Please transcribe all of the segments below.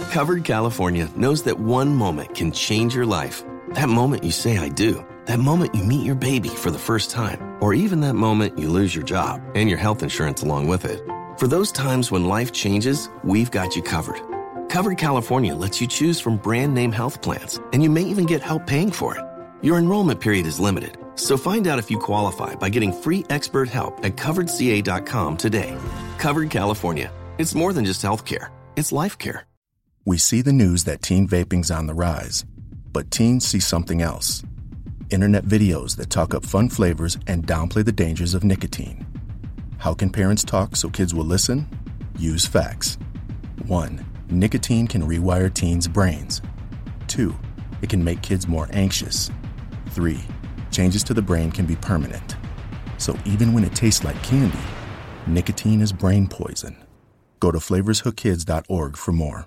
Covered California knows that one moment can change your life. That moment you say, I do. That moment you meet your baby for the first time. Or even that moment you lose your job and your health insurance along with it. For those times when life changes, we've got you covered. Covered California lets you choose from brand name health plans, and you may even get help paying for it. Your enrollment period is limited, so find out if you qualify by getting free expert help at coveredca.com today. Covered California. It's more than just health care, it's life care. We see the news that teen vaping's on the rise, but teens see something else internet videos that talk up fun flavors and downplay the dangers of nicotine. How can parents talk so kids will listen? Use facts. 1. Nicotine can rewire teens' brains. 2. It can make kids more anxious. 3. Changes to the brain can be permanent. So even when it tastes like candy, nicotine is brain poison. Go to flavorshookkids.org for more.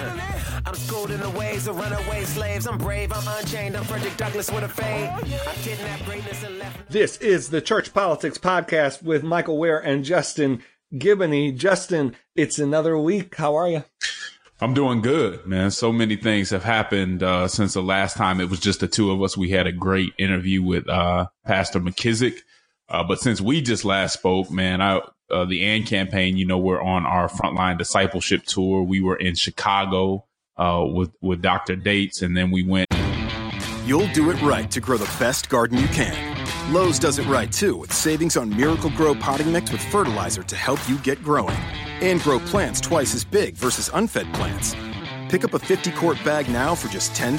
I'm schooled in the ways of runaway slaves. I'm brave, I'm unchained. I'm Frederick Douglass with a fade. I kidnapped greatness and left. This is the Church Politics Podcast with Michael Wear and Justin Giboney. Justin, it's another week. How are you? I'm doing good, man. So many things have happened uh, since the last time it was just the two of us. We had a great interview with uh, Pastor McKissick. Uh, but since we just last spoke, man, I, uh, the AND campaign, you know, we're on our frontline discipleship tour. We were in Chicago uh, with with Dr. Dates, and then we went. You'll do it right to grow the best garden you can. Lowe's does it right too with savings on Miracle-Gro potting mix with fertilizer to help you get growing and grow plants twice as big versus unfed plants. Pick up a 50 quart bag now for just $10.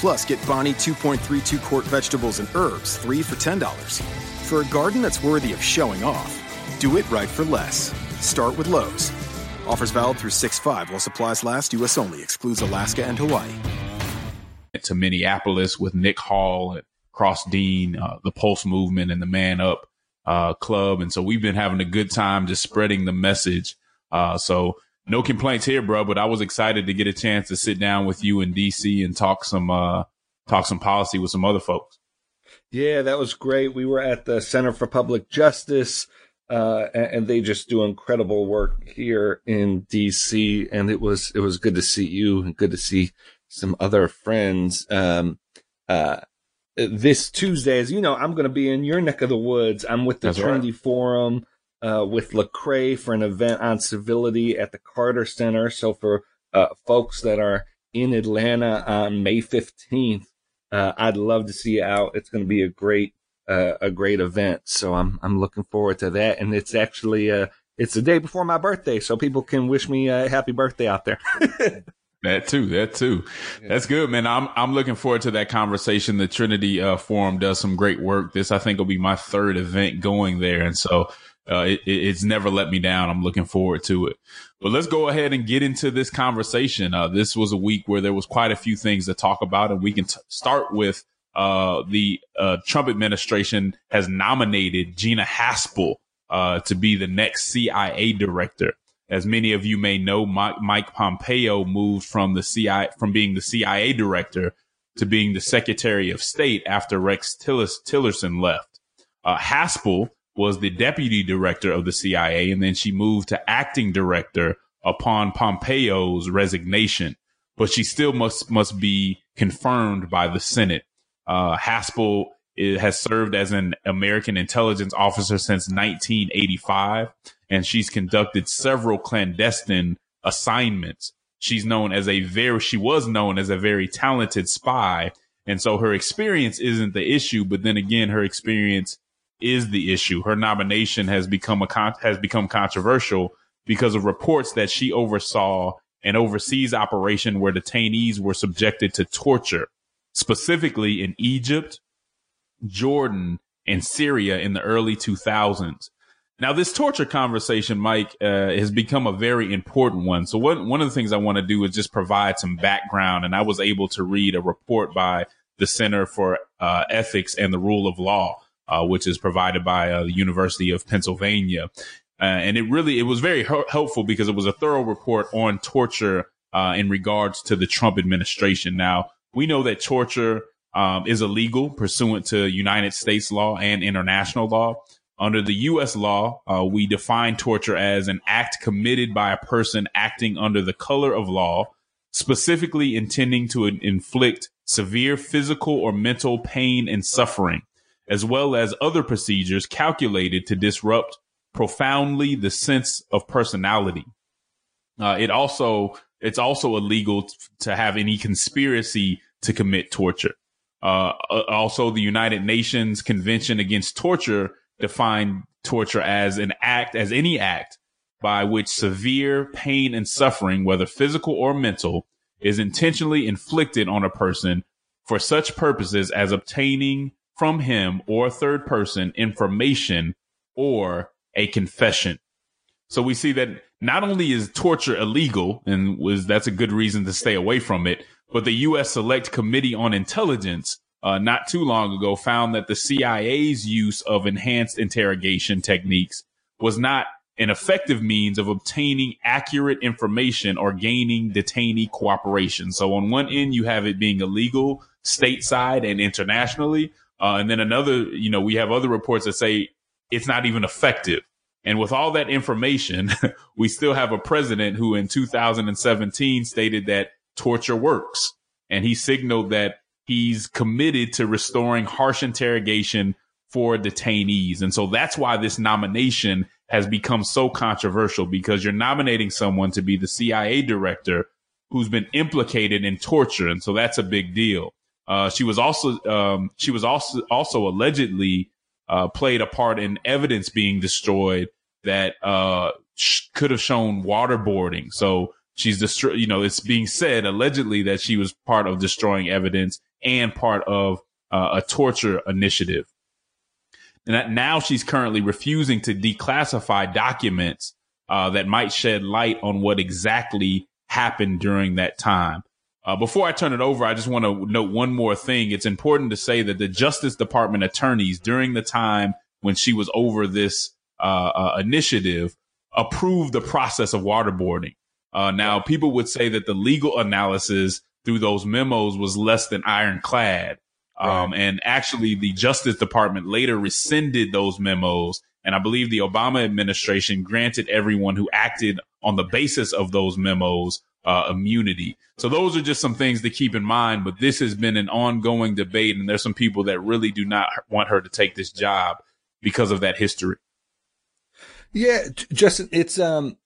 Plus, get Bonnie 2.32 quart vegetables and herbs, 3 for $10. For a garden that's worthy of showing off, do it right for less. Start with Lowe's. Offers valid through 6 5 while supplies last, U.S. only, excludes Alaska and Hawaii. to Minneapolis with Nick Hall and Cross Dean, uh, the Pulse Movement, and the Man Up uh, Club. And so we've been having a good time just spreading the message. Uh, so no complaints here, bro. But I was excited to get a chance to sit down with you in DC and talk some uh, talk some policy with some other folks. Yeah, that was great. We were at the Center for Public Justice, uh, and, they just do incredible work here in DC. And it was it was good to see you and good to see some other friends. Um, uh, this Tuesday, as you know, I'm going to be in your neck of the woods. I'm with the That's Trinity right. Forum uh, with Lecrae for an event on civility at the Carter Center. So for uh, folks that are in Atlanta on May 15th, uh, I'd love to see you out. It's going to be a great uh, a great event. So I'm I'm looking forward to that. And it's actually uh, it's the day before my birthday, so people can wish me a happy birthday out there. That too, that too. That's good, man. I'm I'm looking forward to that conversation. The Trinity uh, Forum does some great work. This I think will be my third event going there, and so uh, it, it's never let me down. I'm looking forward to it. But let's go ahead and get into this conversation. Uh, this was a week where there was quite a few things to talk about, and we can t- start with uh, the uh, Trump administration has nominated Gina Haspel uh, to be the next CIA director. As many of you may know, Mike, Pompeo moved from the CIA from being the CIA director to being the Secretary of State after Rex Tillerson left. Uh, Haspel was the deputy director of the CIA, and then she moved to acting director upon Pompeo's resignation. But she still must must be confirmed by the Senate. Uh, Haspel has served as an American intelligence officer since 1985, and she's conducted several clandestine assignments. She's known as a very, she was known as a very talented spy. And so her experience isn't the issue, but then again, her experience is the issue. Her nomination has become a con- has become controversial because of reports that she oversaw an overseas operation where detainees were subjected to torture, specifically in Egypt, Jordan, and Syria in the early 2000s. Now, this torture conversation, Mike, uh, has become a very important one. So, one one of the things I want to do is just provide some background. And I was able to read a report by the Center for uh, Ethics and the Rule of Law, uh, which is provided by uh, the University of Pennsylvania. Uh, and it really it was very helpful because it was a thorough report on torture uh, in regards to the Trump administration. Now, we know that torture um, is illegal pursuant to United States law and international law. Under the U.S. law, uh, we define torture as an act committed by a person acting under the color of law, specifically intending to inflict severe physical or mental pain and suffering, as well as other procedures calculated to disrupt profoundly the sense of personality. Uh, it also it's also illegal to have any conspiracy to commit torture. Uh, also, the United Nations Convention Against Torture define torture as an act, as any act by which severe pain and suffering, whether physical or mental, is intentionally inflicted on a person for such purposes as obtaining from him or a third person information or a confession. So we see that not only is torture illegal and was that's a good reason to stay away from it, but the U.S. Select Committee on Intelligence uh, not too long ago found that the CIA's use of enhanced interrogation techniques was not an effective means of obtaining accurate information or gaining detainee cooperation. So on one end, you have it being illegal stateside and internationally. Uh, and then another, you know, we have other reports that say it's not even effective. And with all that information, we still have a president who in 2017 stated that torture works. And he signaled that he's committed to restoring harsh interrogation for detainees. And so that's why this nomination has become so controversial because you're nominating someone to be the CIA director who's been implicated in torture. And so that's a big deal. Uh, she was also, um, she was also, also allegedly, uh, played a part in evidence being destroyed that, uh, sh- could have shown waterboarding. So she's destroyed, you know, it's being said allegedly that she was part of destroying evidence and part of uh, a torture initiative. And that now she's currently refusing to declassify documents uh, that might shed light on what exactly happened during that time. Uh, before I turn it over, I just want to note one more thing. It's important to say that the Justice Department attorneys during the time when she was over this uh, uh initiative approved the process of waterboarding. Uh, now, people would say that the legal analysis through those memos was less than ironclad. Um, and actually the Justice Department later rescinded those memos. And I believe the Obama administration granted everyone who acted on the basis of those memos uh, immunity. So those are just some things to keep in mind. But this has been an ongoing debate, and there's some people that really do not want her to take this job because of that history. Yeah, Justin, it's um,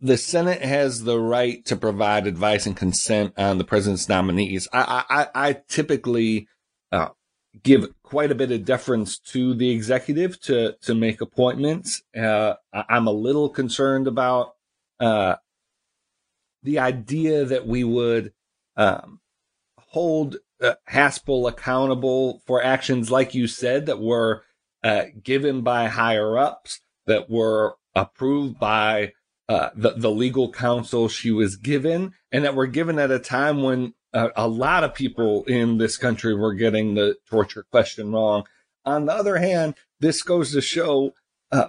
the Senate has the right to provide advice and consent on the president's nominees. I, I, I typically uh, give quite a bit of deference to the executive to to make appointments. Uh, I'm a little concerned about uh, the idea that we would um, hold uh, Haspel accountable for actions, like you said, that were uh, given by higher ups, that were approved by uh, the, the legal counsel she was given and that were given at a time when uh, a lot of people in this country were getting the torture question wrong. On the other hand, this goes to show uh,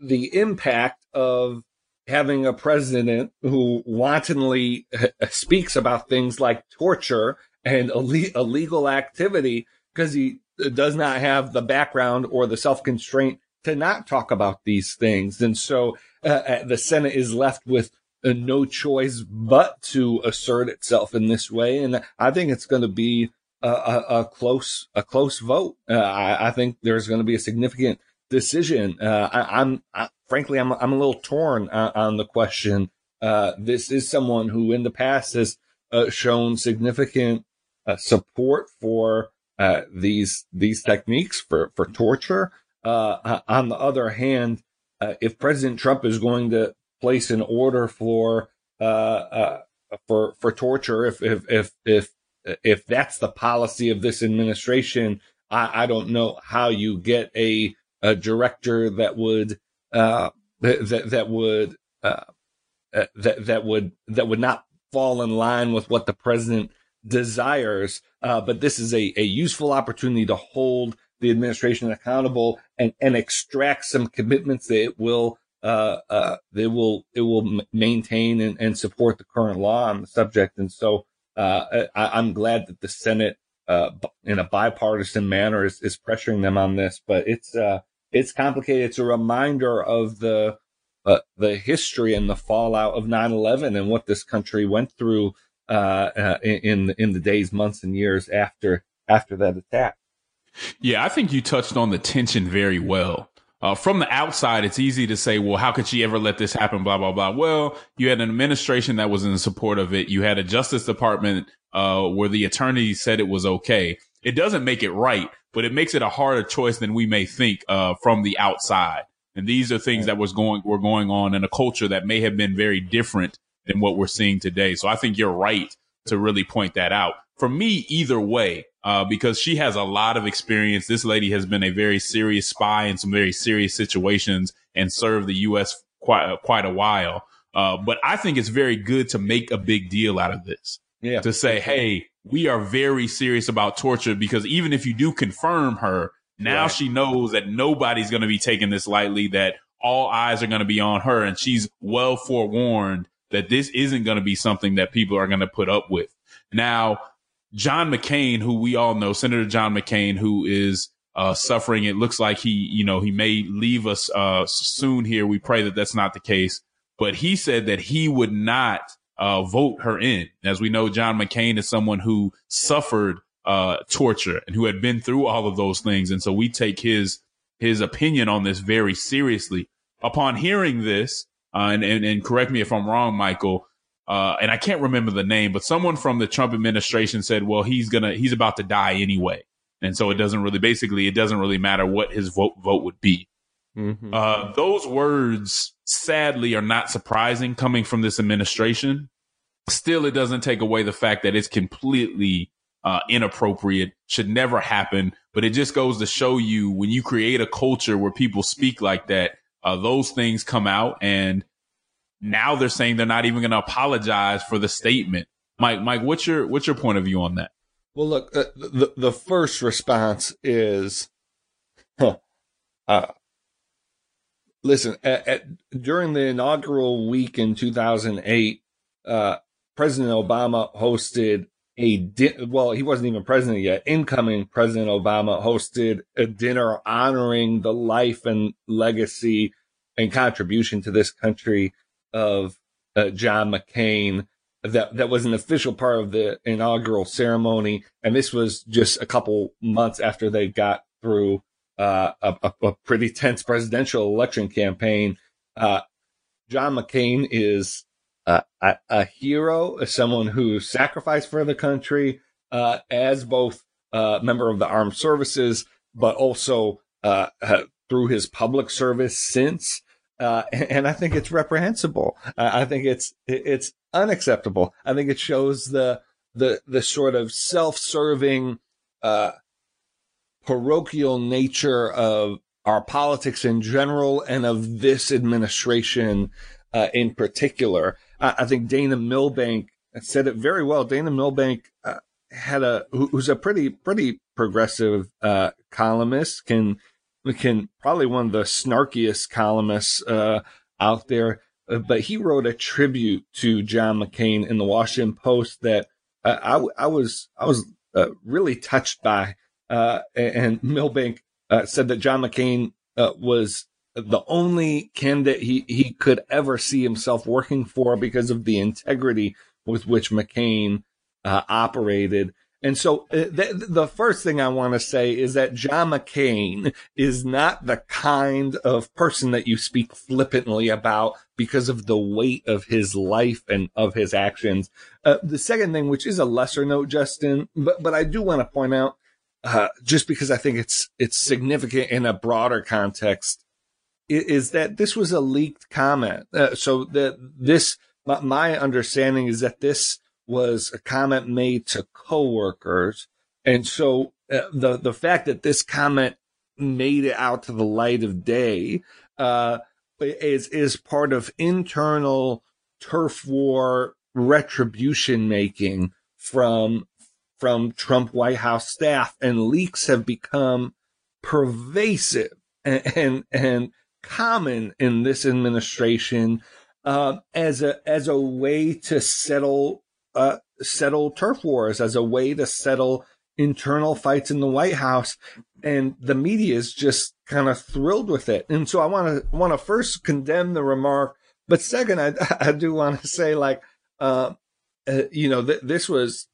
the impact of having a president who wantonly speaks about things like torture and illegal activity because he does not have the background or the self constraint to not talk about these things. And so uh, uh, the Senate is left with uh, no choice but to assert itself in this way. And I think it's going to be a, a, a close, a close vote. Uh, I, I, think there's going to be a significant decision. Uh, I, am frankly, I'm, I'm a little torn on, on the question. Uh, this is someone who in the past has shown significant support for these, these techniques for, for torture. on the other hand, uh, if President Trump is going to place an order for uh, uh, for for torture, if if if if if that's the policy of this administration, I, I don't know how you get a, a director that would uh, that that would uh, uh, that that would that would not fall in line with what the president desires. Uh, but this is a, a useful opportunity to hold the administration accountable and, and extract some commitments that it will uh, uh, they will it will maintain and, and, support the current law on the subject. And so uh, I, am glad that the Senate, uh, in a bipartisan manner, is, is pressuring them on this. But it's uh, it's complicated. It's a reminder of the uh, the history and the fallout of 9/11 and what this country went through in in the days, months, and years after after that attack. Yeah, I think you touched on the tension very well. Uh, from the outside, it's easy to say, well, how could she ever let this happen? Blah, blah, blah. Well, you had an administration that was in support of it. You had a justice department, uh, where the attorney said it was okay. It doesn't make it right, but it makes it a harder choice than we may think, uh, from the outside. And these are things that was going, were going on in a culture that may have been very different than what we're seeing today. So I think you're right to really point that out. For me, either way, uh, because she has a lot of experience. This lady has been a very serious spy in some very serious situations and served the U.S. quite uh, quite a while. Uh, but I think it's very good to make a big deal out of this. Yeah. To say, hey, we are very serious about torture because even if you do confirm her, now right. she knows that nobody's going to be taking this lightly, that all eyes are going to be on her. And she's well forewarned that this isn't going to be something that people are going to put up with. Now, John McCain, who we all know, Senator John McCain, who is uh, suffering. It looks like he, you know, he may leave us uh, soon here. We pray that that's not the case. But he said that he would not uh, vote her in. As we know, John McCain is someone who suffered uh, torture and who had been through all of those things. And so we take his his opinion on this very seriously. Upon hearing this, uh, and, and, and correct me if I'm wrong, Michael, uh, and I can't remember the name, but someone from the Trump administration said, well, he's gonna, he's about to die anyway. And so it doesn't really, basically, it doesn't really matter what his vote, vote would be. Mm-hmm. Uh, those words sadly are not surprising coming from this administration. Still, it doesn't take away the fact that it's completely uh, inappropriate, should never happen. But it just goes to show you when you create a culture where people speak like that, uh, those things come out and now they're saying they're not even going to apologize for the statement. Mike, Mike, what's your what's your point of view on that? Well, look, uh, the the first response is, huh, uh, listen. At, at, during the inaugural week in 2008, uh, President Obama hosted a di- well, he wasn't even president yet. Incoming President Obama hosted a dinner honoring the life and legacy and contribution to this country of uh, John McCain that that was an official part of the inaugural ceremony, and this was just a couple months after they got through uh, a, a, pretty tense presidential election campaign. Uh, John McCain is a, a, hero, someone who sacrificed for the country uh, as both a uh, member of the armed services, but also uh, through his public service since. Uh, and I think it's reprehensible. I think it's it's unacceptable. I think it shows the the the sort of self-serving, uh, parochial nature of our politics in general and of this administration uh, in particular. I, I, think Dana Milbank said it very well. Dana Milbank uh, had a who's a pretty pretty progressive uh, columnist can can probably one of the snarkiest columnists uh, out there. Uh, but he wrote a tribute to John McCain in the Washington Post that uh, I, I, was I was really touched by. Uh, and Milbank uh, said that John McCain was the only candidate he, he could ever see himself working for because of the integrity with which McCain operated. And so uh, th- the first thing I want to say is that John McCain is not the kind of person that you speak flippantly about because of the weight of his life and of his actions. Uh, the second thing, which is a lesser note, Justin, but, but I do want to point out, uh, just because I think it's, it's significant in a broader context, is that this was a leaked comment. Uh, so that this, my, understanding is that this was a comment made to coworkers and so uh, the the fact that this comment made it out to the light of day uh, is is part of internal turf war retribution making from from Trump White House staff, and leaks have become pervasive and and, and common in this administration uh, as a as a way to settle uh, settle turf wars, as a way to settle internal fights in the White House, and the media is just kind of thrilled with it. And so I want to want to first condemn the remark, but second, I I do want to say like. Uh, uh, you know, th- this was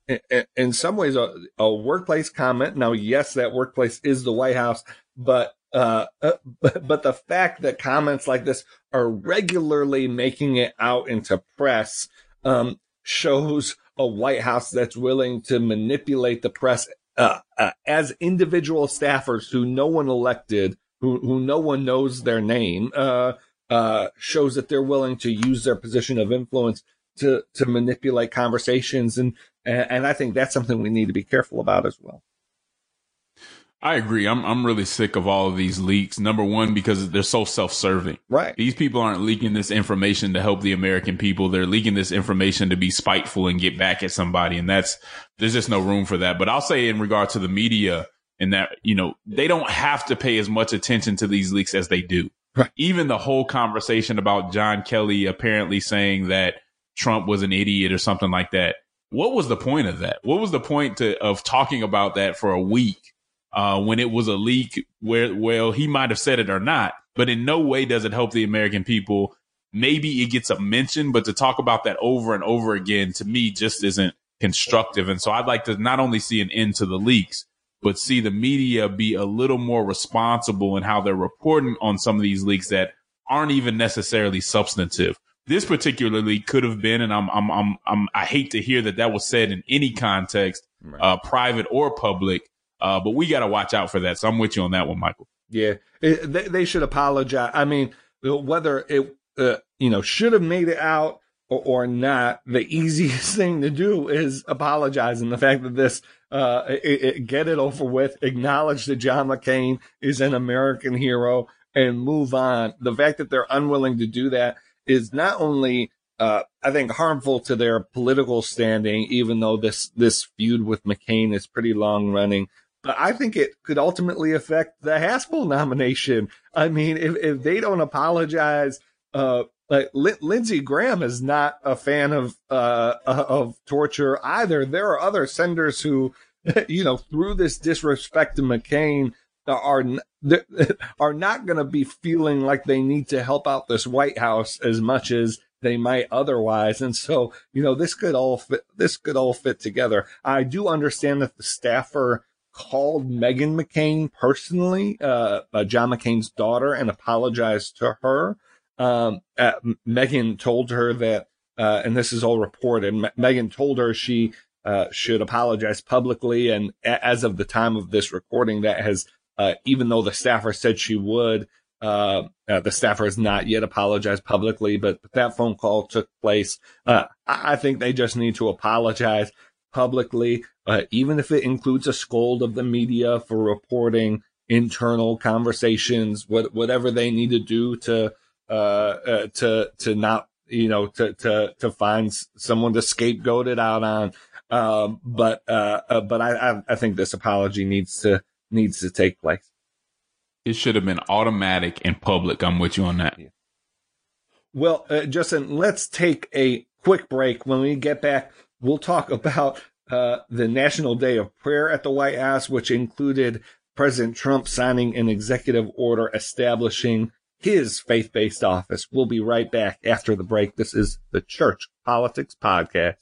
in some ways a, a, workplace comment. Now, yes, that workplace is the White House, but, uh, uh, but, the fact that comments like this are regularly making it out into press, um, shows a White House that's willing to manipulate the press, uh, uh, as individual staffers who no one elected, who, who no one knows their name, shows that they're willing to use their position of influence to to manipulate conversations and and I think that's something we need to be careful about as well. I agree. I'm I'm really sick of all of these leaks. Number one, because they're so self-serving. Right. These people aren't leaking this information to help the American people. They're leaking this information to be spiteful and get back at somebody. And that's there's just no room for that. But I'll say in regard to the media and that, you know, they don't have to pay as much attention to these leaks as they do. Right. Even the whole conversation about John Kelly apparently saying that Trump was an idiot or something like that. What was the point of that? What was the point to, of talking about that for a week uh, when it was a leak where, well, he might have said it or not, but in no way does it help the American people. Maybe it gets a mention, but to talk about that over and over again to me just isn't constructive. And so I'd like to not only see an end to the leaks, but see the media be a little more responsible in how they're reporting on some of these leaks that aren't even necessarily substantive this particularly could have been, and I'm, I'm, I'm, I'm, i hate to hear that that was said in any context, right. uh, private or public. Uh, but we got to watch out for that. So I'm with you on that one, Michael. Yeah, it, they, they, should apologize. I mean, whether it, uh, you know, should have made it out or, or, not, the easiest thing to do is apologize. And the fact that this, uh, it, it, get it over with, acknowledge that John McCain is an American hero and move on. The fact that they're unwilling to do that is not only uh, I think harmful to their political standing, even though this this feud with McCain is pretty long running. But I think it could ultimately affect the Haspel nomination. I mean, if, if they don't apologize, uh, like L- Lindsey Graham is not a fan of uh, of torture either. There are other senators who, you know, through this disrespect to McCain, are are not going to be feeling like they need to help out this White House as much as they might otherwise. And so, you know, this could all fit, this could all fit together. I do understand that the staffer called Meghan McCain personally, uh, uh, John McCain's daughter, and apologized to her. Um, uh, Meghan told her that, uh, and this is all reported. M- Meghan told her she uh, should apologize publicly, and a- as of the time of this recording, that has uh, even though the staffer said she would. Uh, uh, the staffer has not yet apologized publicly, but that phone call took place. Uh, I think they just need to apologize publicly, uh, even if it includes a scold of the media for reporting internal conversations, what, whatever they need to do to, uh, to, to not, you know, to, to, to find someone to scapegoat it out on. Um, but, but I, I think this apology needs to, needs to take place. It should have been automatic and public. I'm with you on that. Well, uh, Justin, let's take a quick break. When we get back, we'll talk about uh, the National Day of Prayer at the White House, which included President Trump signing an executive order establishing his faith based office. We'll be right back after the break. This is the Church Politics Podcast.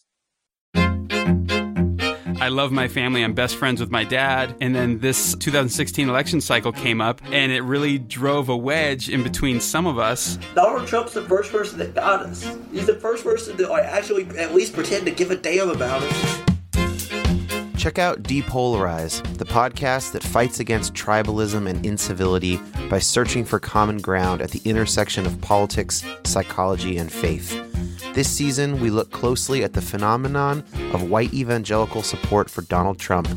I love my family. I'm best friends with my dad. And then this 2016 election cycle came up and it really drove a wedge in between some of us. Donald Trump's the first person that got us. He's the first person to actually at least pretend to give a damn about us. Check out Depolarize, the podcast that fights against tribalism and incivility by searching for common ground at the intersection of politics, psychology, and faith. This season, we look closely at the phenomenon of white evangelical support for Donald Trump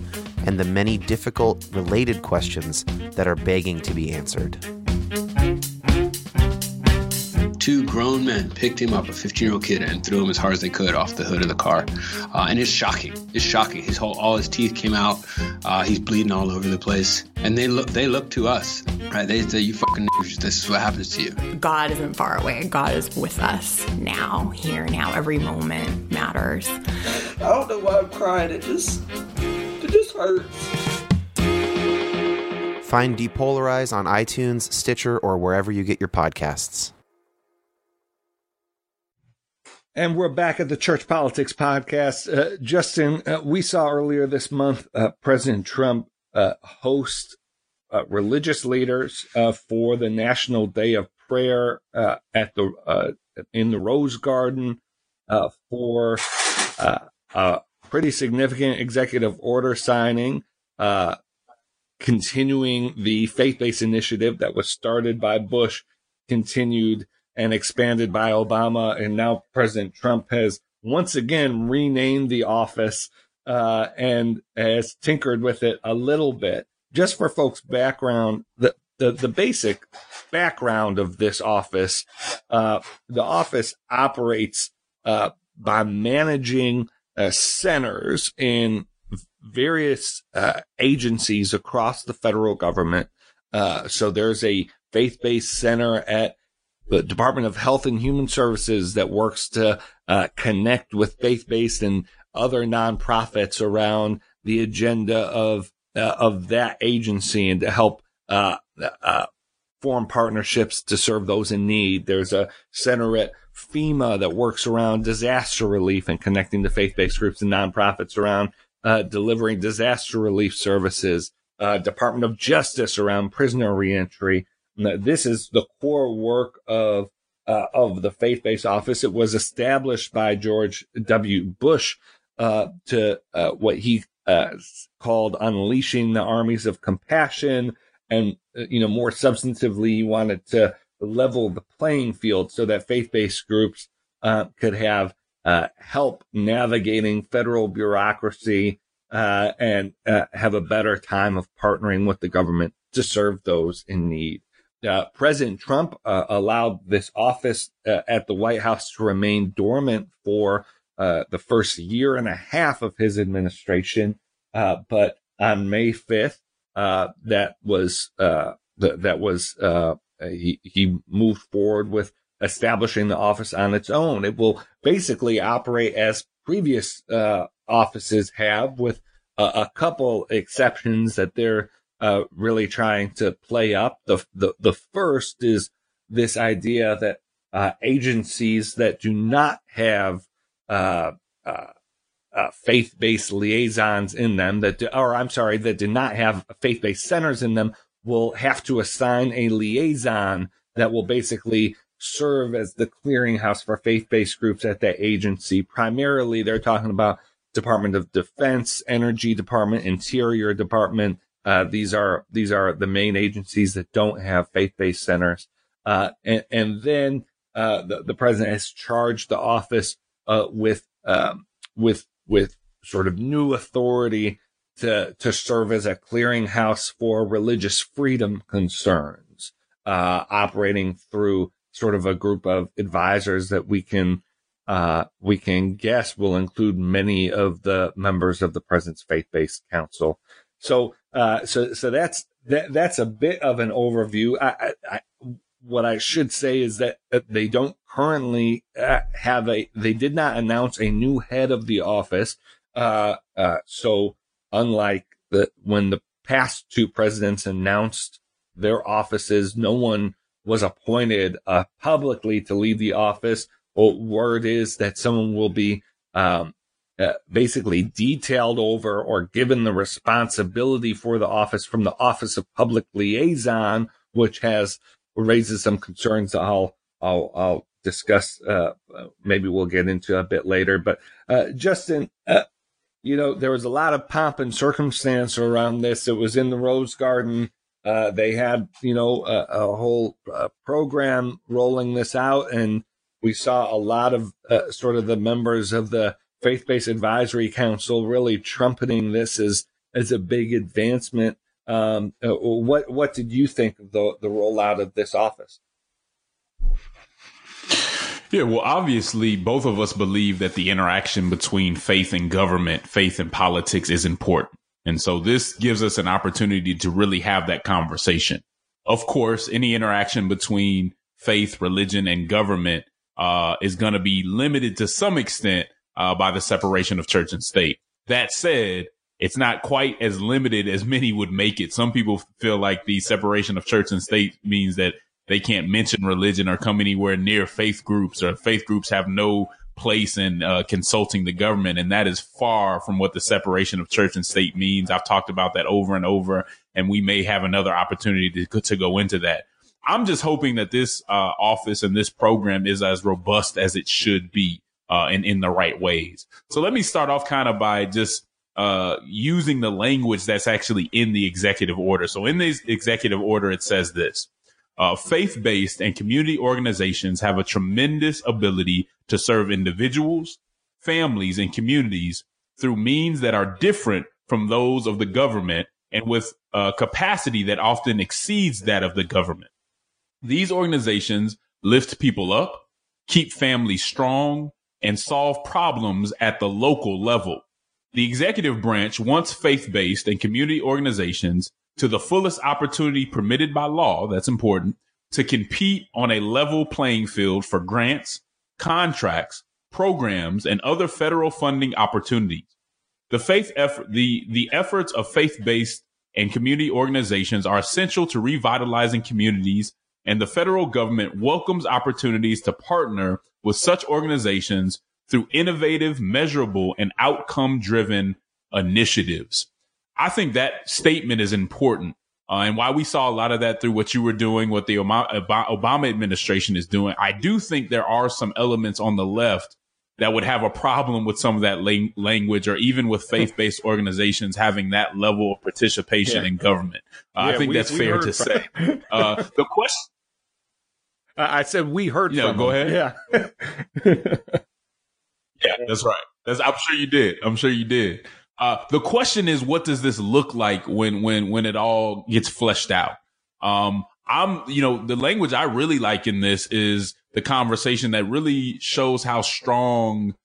and the many difficult, related questions that are begging to be answered. Two grown men picked him up, a 15 year old kid, and threw him as hard as they could off the hood of the car. Uh, and it's shocking. It's shocking. His whole, all his teeth came out. Uh, he's bleeding all over the place. And they look, they look to us, right? They say, "You fucking niggers, this is what happens to you." God isn't far away. God is with us now, here, now. Every moment matters. I don't know why I'm crying. It just, it just hurts. Find Depolarize on iTunes, Stitcher, or wherever you get your podcasts. And we're back at the Church Politics Podcast. Uh, Justin, uh, we saw earlier this month uh, President Trump uh, host uh, religious leaders uh, for the National Day of Prayer at the in the Rose Garden for a pretty significant executive order signing, continuing the faith-based initiative that was started by Bush, continued and expanded by Obama. And now President Trump has once again renamed the office uh, and has tinkered with it a little bit. Just for folks' background, the, the, the basic background of this office, uh, the office operates uh, by managing uh, centers in various uh, agencies across the federal government. Uh, so there's a faith-based center at the Department of Health and Human Services that works to uh, connect with faith-based and other nonprofits around the agenda of uh, of that agency and to help uh, uh, form partnerships to serve those in need. There's a center at FEMA that works around disaster relief and connecting the faith-based groups and nonprofits around uh, delivering disaster relief services. Uh, Department of Justice around prisoner reentry. This is the core work of uh, of the faith-based office. It was established by George W. Bush uh, to uh, what he uh, called unleashing the armies of compassion, and uh, you know more substantively, he wanted to level the playing field so that faith-based groups uh, could have help navigating federal bureaucracy and have a better time of partnering with the government to serve those in need. Uh, President Trump uh, allowed this office uh, at the White House to remain dormant for uh, the first year and a half of his administration. Uh, but on May 5th, uh, that was th- that was he, he moved forward with establishing the office on its own. It will basically operate as previous offices have, with a, a couple exceptions that they're uh, really trying to play up. The, the, the first is this idea that uh, agencies that do not have uh, uh, uh faith-based liaisons in them that, do, or I'm sorry, that do not have faith-based centers in them will have to assign a liaison that will basically serve as the clearinghouse for faith-based groups at that agency. Primarily, they're talking about Department of Defense, Energy Department, Interior Department, uh, these are these are the main agencies that don't have faith-based centers, uh, and, and, then uh, the, the, president has charged the office uh, with um, with with sort of new authority to to serve as a clearinghouse for religious freedom concerns, uh, operating through sort of a group of advisors that we can uh, we can guess will include many of the members of the president's faith-based council. So, uh, so, so that's, that, that's a bit of an overview. I, I, I, what I should say is that they don't currently uh, have a, they did not announce a new head of the office. Uh, uh, so unlike the, when the past two presidents announced their offices, no one was appointed uh, publicly to lead the office. Well, word is that someone will be um, uh, basically detailed over or given the responsibility for the office from the Office of Public Liaison, which has raises some concerns I'll I'll, I'll discuss. Uh, maybe we'll get into a bit later. But uh, Justin, uh, you know, there was a lot of pomp and circumstance around this. It was in the Rose Garden. Uh, they had, you know, a, a whole program rolling this out, and we saw a lot of sort of the members of the faith based advisory council really trumpeting this as as a big advancement. Um, uh, what what did you think of the the rollout of this office? Yeah, well, obviously, both of us believe that the interaction between faith and government, faith and politics is important. And so this gives us an opportunity to really have that conversation. Of course, any interaction between faith, religion, and government uh, is going to be limited to some extent uh, by the separation of church and state. That said, it's not quite as limited as many would make it. Some people feel like the separation of church and state means that they can't mention religion or come anywhere near faith groups or faith groups have no place in uh, consulting the government. And that is far from what the separation of church and state means. I've talked about that over and over, and we may have another opportunity to, to go into that. I'm just hoping that this uh, office and this program is as robust as it should be uh, and in the right ways. So let me start off kind of by just uh, using the language that's actually in the executive order. So in the executive order, it says this. Uh, faith-based and community organizations have a tremendous ability to serve individuals, families, and communities through means that are different from those of the government and with a capacity that often exceeds that of the government. These organizations lift people up, keep families strong, and solve problems at the local level. The executive branch wants faith-based and community organizations to the fullest opportunity permitted by law, that's important, to compete on a level playing field for grants, contracts, programs, and other federal funding opportunities. The faith effort, the, the efforts of faith-based and community organizations are essential to revitalizing communities, and the federal government welcomes opportunities to partner with such organizations through innovative, measurable, and outcome driven initiatives. I think that statement is important. Uh, and why we saw a lot of that through what you were doing, what the Obama administration is doing, I do think there are some elements on the left that would have a problem with some of that language or even with faith-based organizations having that level of participation yeah. in government. Uh, yeah, I think we, that's we fair to say. Uh, the question. I said we heard. Yeah, go them. ahead. Yeah. yeah, that's right. That's, I'm sure you did. I'm sure you did. Uh, the question is, what does this look like when when when it all gets fleshed out? Um, I'm, you know, the language I really like in this is the conversation that really shows how strong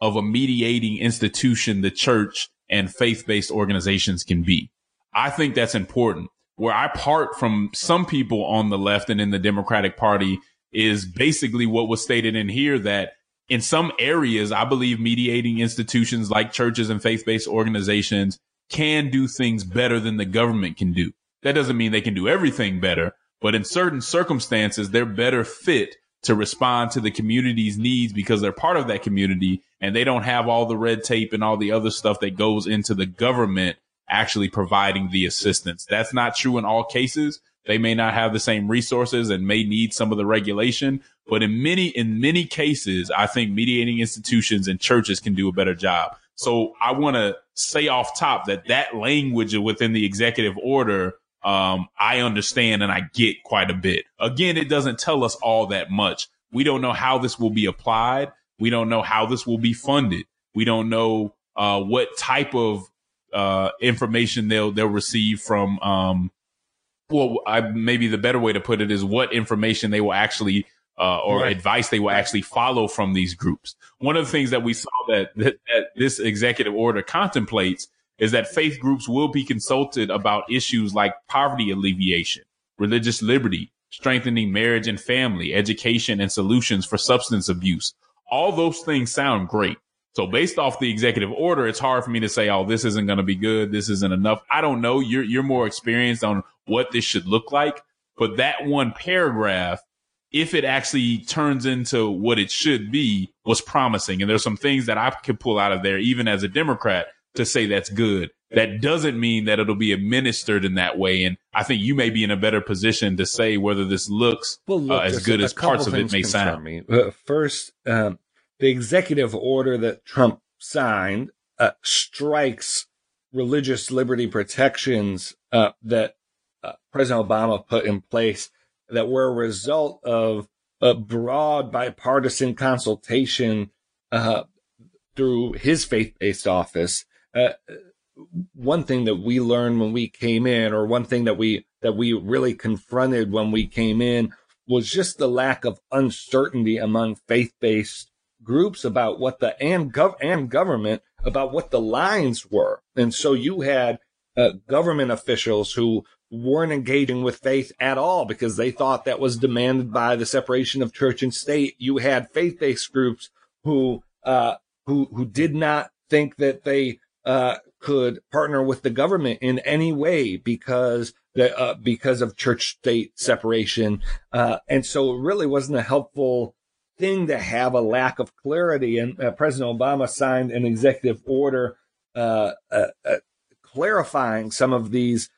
of a mediating institution the church and faith based organizations can be. I think that's important. Where I part from some people on the left and in the Democratic Party is basically what was stated in here that in some areas, I believe mediating institutions like churches and faith based organizations can do things better than the government can do. That doesn't mean they can do everything better, but in certain circumstances, they're better fit to respond to the community's needs because they're part of that community and they don't have all the red tape and all the other stuff that goes into the government actually providing the assistance. That's not true in all cases. They may not have the same resources and may need some of the regulation, but in many, in many cases, I think mediating institutions and churches can do a better job. So I want to say off top that that language within the executive order, um, I understand and I get quite a bit. Again, it doesn't tell us all that much. We don't know how this will be applied. We don't know how this will be funded. We don't know, uh, what type of, uh, information they'll, they'll receive from, um, well, I, maybe the better way to put it is what information they will actually uh, or right. advice they will actually follow from these groups. One of the things that we saw that, that, that this executive order contemplates is that faith groups will be consulted about issues like poverty alleviation, religious liberty, strengthening marriage and family, education and solutions for substance abuse. All those things sound great. So based off the executive order, it's hard for me to say, oh, this isn't going to be good. This isn't enough. I don't know. You're, you're more experienced on what this should look like. But that one paragraph if it actually turns into what it should be, was promising. And there's some things that I could pull out of there, even as a Democrat, to say that's good. That doesn't mean that it'll be administered in that way. And I think you may be in a better position to say whether this looks well, look, uh, as good as parts of it may sound. Me. Uh, first, um, the executive order that Trump signed uh, strikes religious liberty protections uh, that uh, President Obama put in place that were a result of a broad bipartisan consultation uh, through his faith-based office. Uh, one thing that we learned when we came in, or one thing that we that we really confronted when we came in, was just the lack of uncertainty among faith-based groups about what the and gov and government about what the lines were, and so you had uh, government officials who weren't engaging with faith at all because they thought that was demanded by the separation of church and state. You had faith-based groups who uh, who who did not think that they uh, could partner with the government in any way because the, uh, because of church state separation, uh, and so it really wasn't a helpful thing to have a lack of clarity. And uh, President Obama signed an executive order uh, clarifying some of these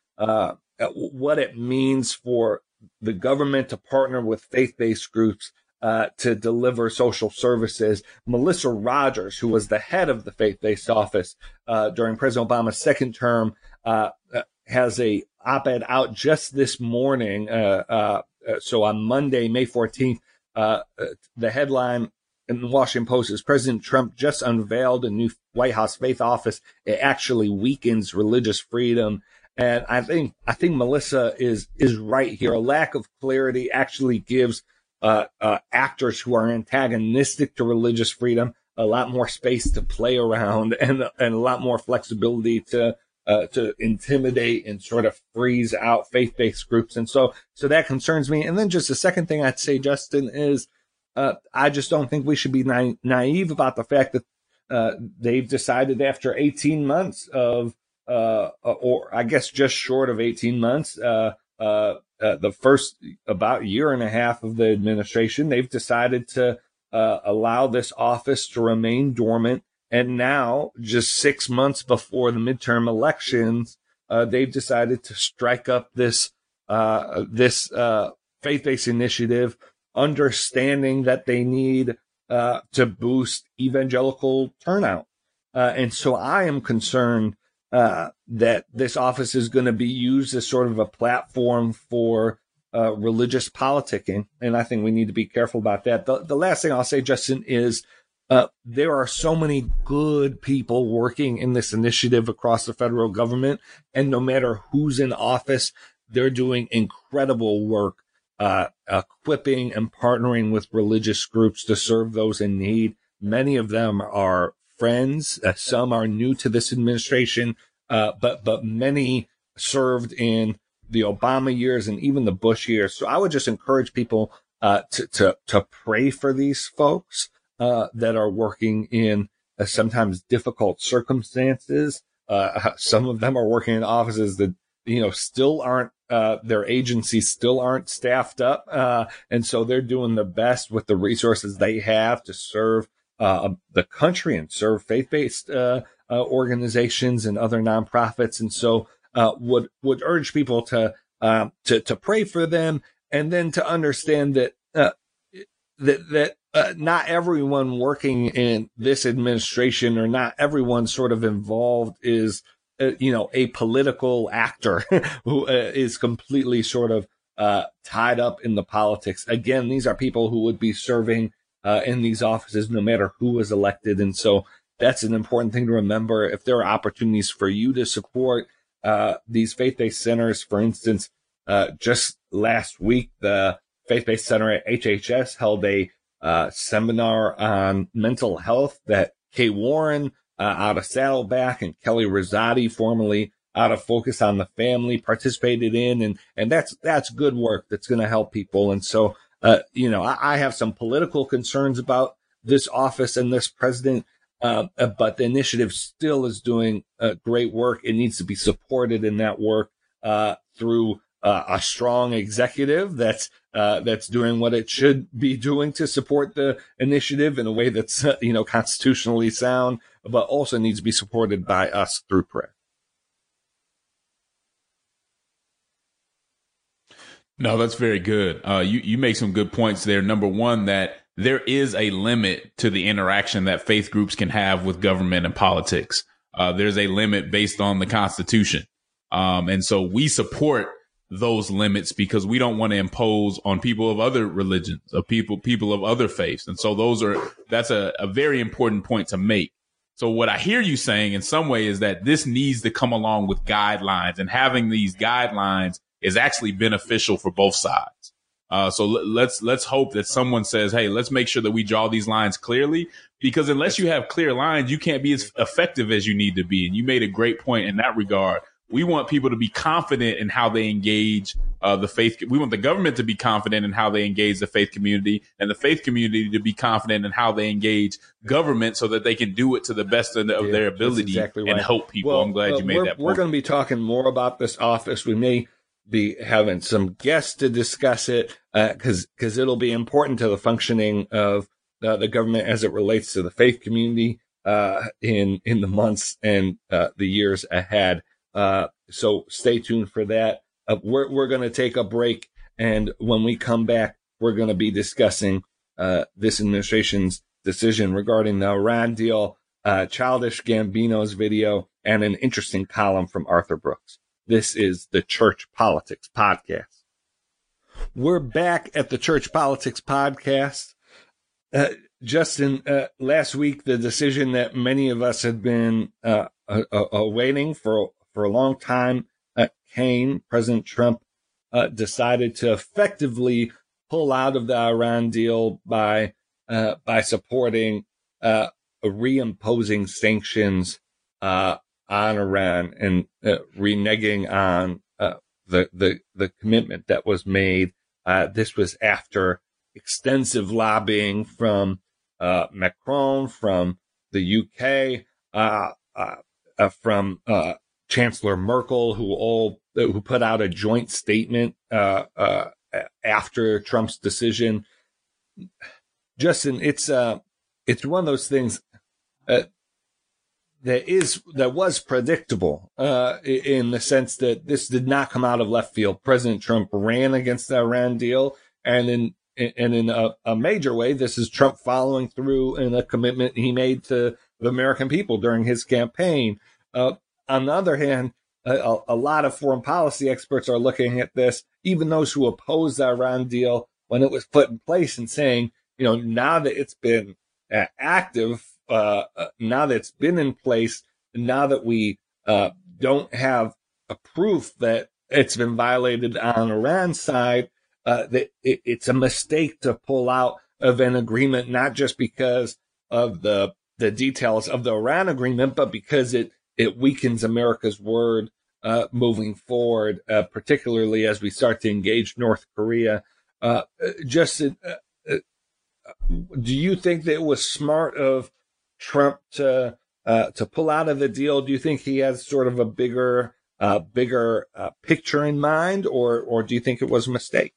what it means for the government to partner with faith-based groups uh, to deliver social services. Melissa Rogers, who was the head of the faith-based office uh, during President Obama's second term, uh, uh has a op-ed out just this morning. Uh, uh, so on Monday, May 14th, the headline in the Washington Post is President Trump just unveiled a new White House faith office. It actually weakens religious freedom. And I think I think Melissa is is right here. A lack of clarity actually gives uh, uh, actors who are antagonistic to religious freedom a lot more space to play around and and a lot more flexibility to uh, to intimidate and sort of freeze out faith-based groups. And so so that concerns me. And then just the second thing I'd say, Justin, is uh, I just don't think we should be na- naive about the fact that uh, they've decided after 18 months of uh, or I guess just short of 18 months, uh, uh, uh, the first about year and a half of the administration, they've decided to uh, allow this office to remain dormant. And now, just six months before the midterm elections, uh, they've decided to strike up this uh, this uh, faith-based initiative, understanding that they need to boost evangelical turnout. and so, I am concerned uh, that this office is going to be used as sort of a platform for uh, religious politicking. And I think we need to be careful about that. The, the last thing I'll say, Justin, is uh, there are so many good people working in this initiative across the federal government. And no matter who's in office, they're doing incredible work, uh, equipping and partnering with religious groups to serve those in need. Many of them are friends. Uh, some are new to this administration, uh, but but many served in the Obama years and even the Bush years. So I would just encourage people uh, to to to pray for these folks uh, that are working in uh, sometimes difficult circumstances. Uh, some of them are working in offices that you know still aren't uh, their agencies still aren't staffed up. Uh, and so they're doing the best with the resources they have to serve uh, the country and serve faith-based organizations and other nonprofits. And so uh, would would urge people to um, to to pray for them and then to understand that uh, that that uh, not everyone working in this administration or not everyone sort of involved is you know a political actor who is completely sort of tied up in the politics. Again, these are people who would be serving uh, in these offices, no matter who was elected. And so that's an important thing to remember. If there are opportunities for you to support uh, these faith-based centers, for instance, uh, just last week, the faith-based center at HHS held a uh, seminar on mental health that Kay Warren uh, out of Saddleback and Kelly Rosati, formerly out of Focus on the Family, participated in, and and that's that's good work that's going to help people. And so uh, you know, I, I, have some political concerns about this office and this president, uh, uh but the initiative still is doing uh, great work. It needs to be supported in that work uh, through a strong executive that's that's doing what it should be doing to support the initiative in a way that's you know constitutionally sound, but also needs to be supported by us through prayer. No, that's very good. Uh, you you make some good points there. Number one, that there is a limit to the interaction that faith groups can have with government and politics. Uh, there's a limit based on the Constitution, um, and so we support those limits because we don't want to impose on people of other religions, of people people of other faiths, and so those are that's a, a very important point to make. So what I hear you saying in some way is that this needs to come along with guidelines and having these guidelines is actually beneficial for both sides. Uh, so let's, let's hope that someone says, Hey, let's make sure that we draw these lines clearly because unless you have clear lines, you can't be as effective as you need to be. And you made a great point in that regard we want people to be confident in how they engage uh, the faith. We want the government to be confident in how they engage the faith community, and the faith community to be confident in how they engage government, so that they can do it to the best of, yeah, their ability exactly right. and help people. Well, I'm glad uh, you made that. Point. We're going to be talking more about this office. We may be having some guests to discuss it because uh, because it'll be important to the functioning of uh, the government as it relates to the faith community uh, in in the months and uh, the years ahead. Uh, so stay tuned for that. Uh, we're we're going to take a break, and when we come back, we're going to be discussing uh, this administration's decision regarding the Iran deal, uh, Childish Gambino's video, and an interesting column from Arthur Brooks. This is the Church Politics Podcast. We're back at the Church Politics Podcast. Uh, Justin, uh, last week, the decision that many of us had been uh, uh for for a long time, uh, Kane, President Trump, uh, decided to effectively pull out of the Iran deal by uh, by supporting uh, reimposing sanctions uh, on Iran and uh, reneging on uh, the the the commitment that was made. this was after extensive lobbying from Macron, from the UK, from Chancellor Merkel, who all who put out a joint statement uh, uh, after Trump's decision. Justin, it's uh, it's one of those things uh, that is that was predictable uh, in the sense that this did not come out of left field. President Trump ran against the Iran deal, and in and in a, a major way, this is Trump following through in a commitment he made to the American people during his campaign. Uh, on the other hand, a, a, lot of foreign policy experts are looking at this, even those who opposed the Iran deal when it was put in place and saying, you know, now that it's been uh, active, uh, uh, now that it's been in place, now that we uh, don't have a proof that it's been violated on Iran's side, uh, that it, it's a mistake to pull out of an agreement, not just because of the the details of the Iran agreement, but because it it weakens America's word uh, moving forward, uh, particularly as we start to engage North Korea. Uh, Justin, uh, uh, do you think that it was smart of Trump to uh, to pull out of the deal? Do you think he has sort of a bigger bigger picture in mind, or or do you think it was a mistake?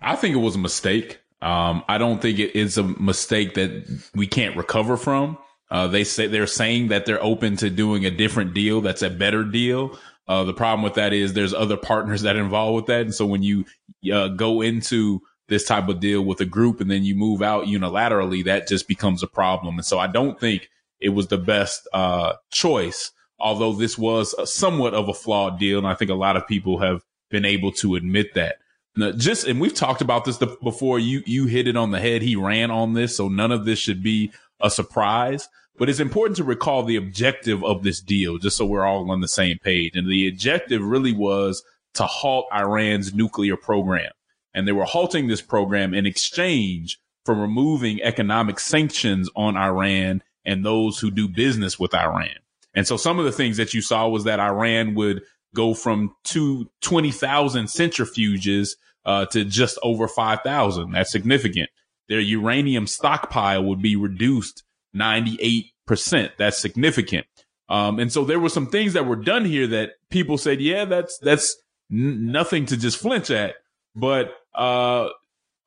I think it was a mistake. Um, I don't think it is a mistake that we can't recover from. Uh, they say they're saying that they're open to doing a different deal that's a better deal. Uh, the problem with that is there's other partners that involved with that. And so when you uh, go into this type of deal with a group and then you move out unilaterally, that just becomes a problem. And so I don't think it was the best uh, choice, although this was somewhat of a flawed deal. And I think a lot of people have been able to admit that. Now, just and we've talked about this before. You you hit it on the head. He ran on this, so none of this should be a surprise. But it's important to recall the objective of this deal, just so we're all on the same page. And the objective really was to halt Iran's nuclear program. And they were halting this program in exchange for removing economic sanctions on Iran and those who do business with Iran. And so some of the things that you saw was that Iran would go from two, 20,000 centrifuges uh, to just over 5,000. That's significant their uranium stockpile would be reduced 98%. That's significant. Um, and so there were some things that were done here that people said, yeah, that's, that's n- nothing to just flinch at. But, uh,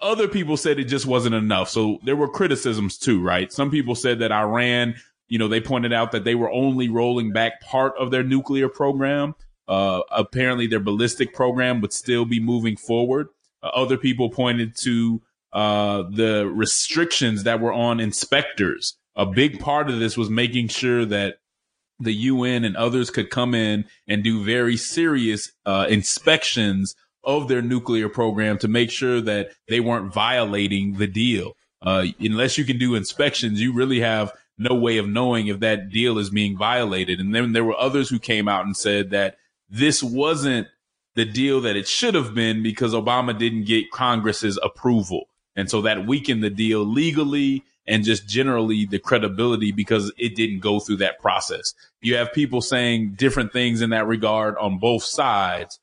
other people said it just wasn't enough. So there were criticisms too, right? Some people said that Iran, you know, they pointed out that they were only rolling back part of their nuclear program. Uh, apparently their ballistic program would still be moving forward. Uh, other people pointed to uh, the restrictions that were on inspectors. A big part of this was making sure that the UN and others could come in and do very serious uh, inspections of their nuclear program to make sure that they weren't violating the deal. Uh, unless you can do inspections, you really have no way of knowing if that deal is being violated. And then there were others who came out and said that this wasn't the deal that it should have been because Obama didn't get Congress's approval. And so that weakened the deal legally and just generally the credibility because it didn't go through that process. You have people saying different things in that regard on both sides.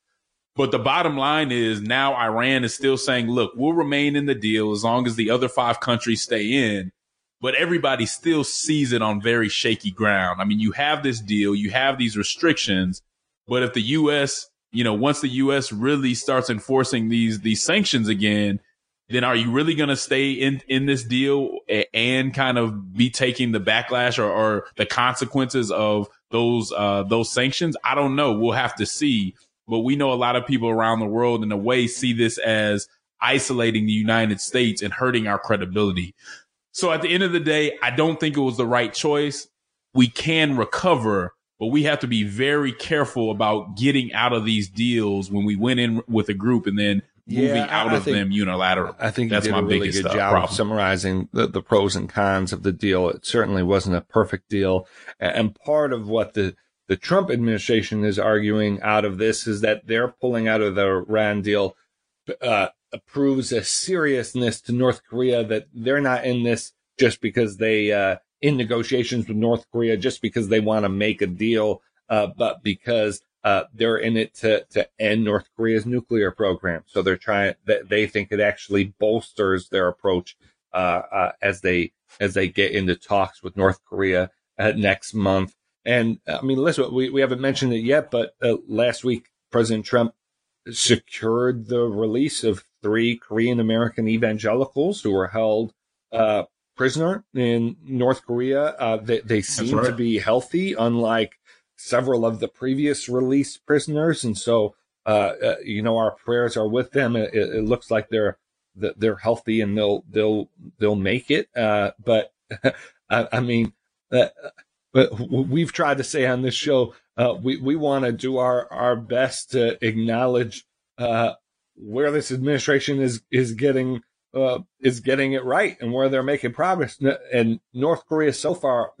But the bottom line is now Iran is still saying, look, we'll remain in the deal as long as the other five countries stay in. But everybody still sees it on very shaky ground. I mean, you have this deal, you have these restrictions, but if the U.S., you know, once the U.S. really starts enforcing these these sanctions again, then are you really going to stay in in this deal and kind of be taking the backlash or, or the consequences of those uh, those sanctions? I don't know. We'll have to see. But we know a lot of people around the world, in a way, see this as isolating the United States and hurting our credibility. So at the end of the day, I don't think it was the right choice. We can recover, but we have to be very careful about getting out of these deals when we went in with a group and then moving Yeah, out I of think- them unilaterally. I think that's my a really biggest good uh, job problem. of summarizing the, the pros and cons of the deal. It certainly wasn't a perfect deal, and part of what the the Trump administration is arguing out of this is that they're pulling out of the Iran deal uh, proves a seriousness to North Korea that they're not in this just because they uh, in negotiations with North Korea just because they want to make a deal, uh, but because uh, they're in it to to end North Korea's nuclear program. So they're trying that they think it actually bolsters their approach uh, uh, as they as they get into talks with North Korea uh, next month. And I mean, listen, we, we haven't mentioned it yet, but uh, last week President Trump secured the release of three Korean American evangelicals who were held uh, prisoner in North Korea. Uh, they, they seem right. to be healthy, unlike several of the previous released prisoners. And so, uh, uh, you know, our prayers are with them. It, it looks like they're they're healthy and they'll they'll they'll make it. Uh, but I, I mean, uh, but we've tried to say on this show, uh, we we want to do our our best to acknowledge uh, where this administration is is getting uh, is getting it right and where they're making progress. And North Korea so far,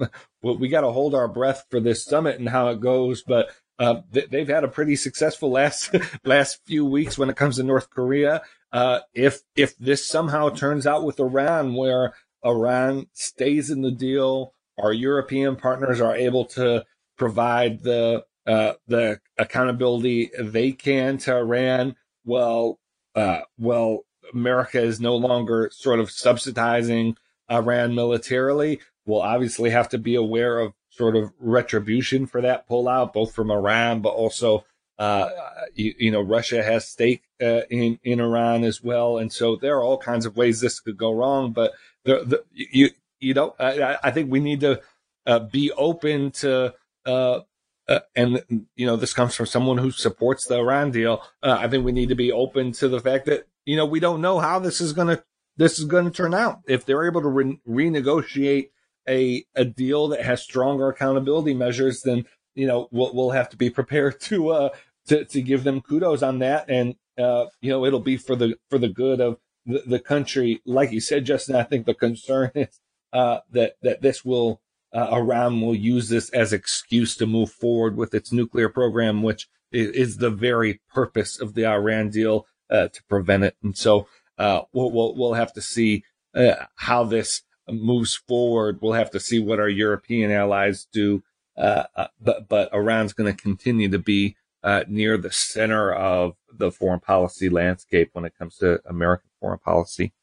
well, we got to hold our breath for this summit and how it goes. But uh, th- they've had a pretty successful last last few weeks when it comes to North Korea. Uh, if if this somehow turns out with Iran, where Iran stays in the deal, our European partners are able to provide the uh, the accountability they can to Iran. Well, uh, well, America is no longer sort of subsidizing Iran militarily. We'll obviously have to be aware of sort of retribution for that pullout, both from Iran, but also, uh, you, you know, Russia has stake uh, in in Iran as well, and so there are all kinds of ways this could go wrong. But the, the you you know, I, I think we need to uh, be open to. Uh, uh, and you know this comes from someone who supports the Iran deal. Uh, I think we need to be open to the fact that you know we don't know how this is going to this is going to turn out. If they're able to re- renegotiate a a deal that has stronger accountability measures, then you know we'll we'll have to be prepared to uh to to give them kudos on that, and uh you know it'll be for the for the good of the, the country. Like you said, Justin, I think the concern is uh that that this will uh, Iran will use this as excuse to move forward with its nuclear program, which is, is the very purpose of the Iran deal uh, to prevent it. And so uh, we'll, we'll we'll have to see uh, how this moves forward. We'll have to see what our European allies do. Uh, uh, but but Iran's going to continue to be uh, near the center of the foreign policy landscape when it comes to American foreign policy.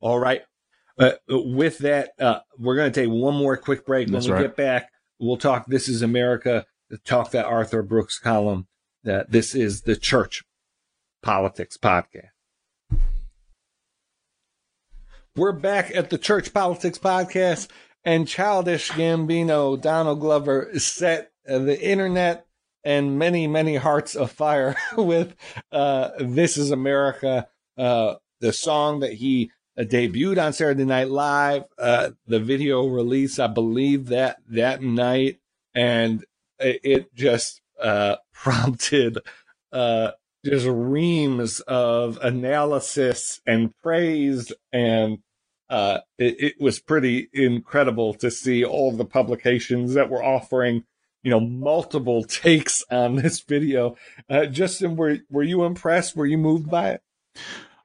All right. Uh, with that, uh, we're going to take one more quick break. That's when we right. get back, we'll talk This is America, talk that Arthur Brooks column. Uh, this is the Church Politics Podcast. We're back at the Church Politics Podcast, and Childish Gambino, Donald Glover, set uh, the internet and many, many hearts afire with uh, This is America, uh, the song that he uh, debuted on Saturday Night Live, uh, the video release, I believe that that night, and it, it just uh, prompted uh, just reams of analysis and praise and uh, it, it, was pretty incredible to see all the publications that were offering, you know, multiple takes on this video. Uh, Justin, were were you impressed? Were you moved by it?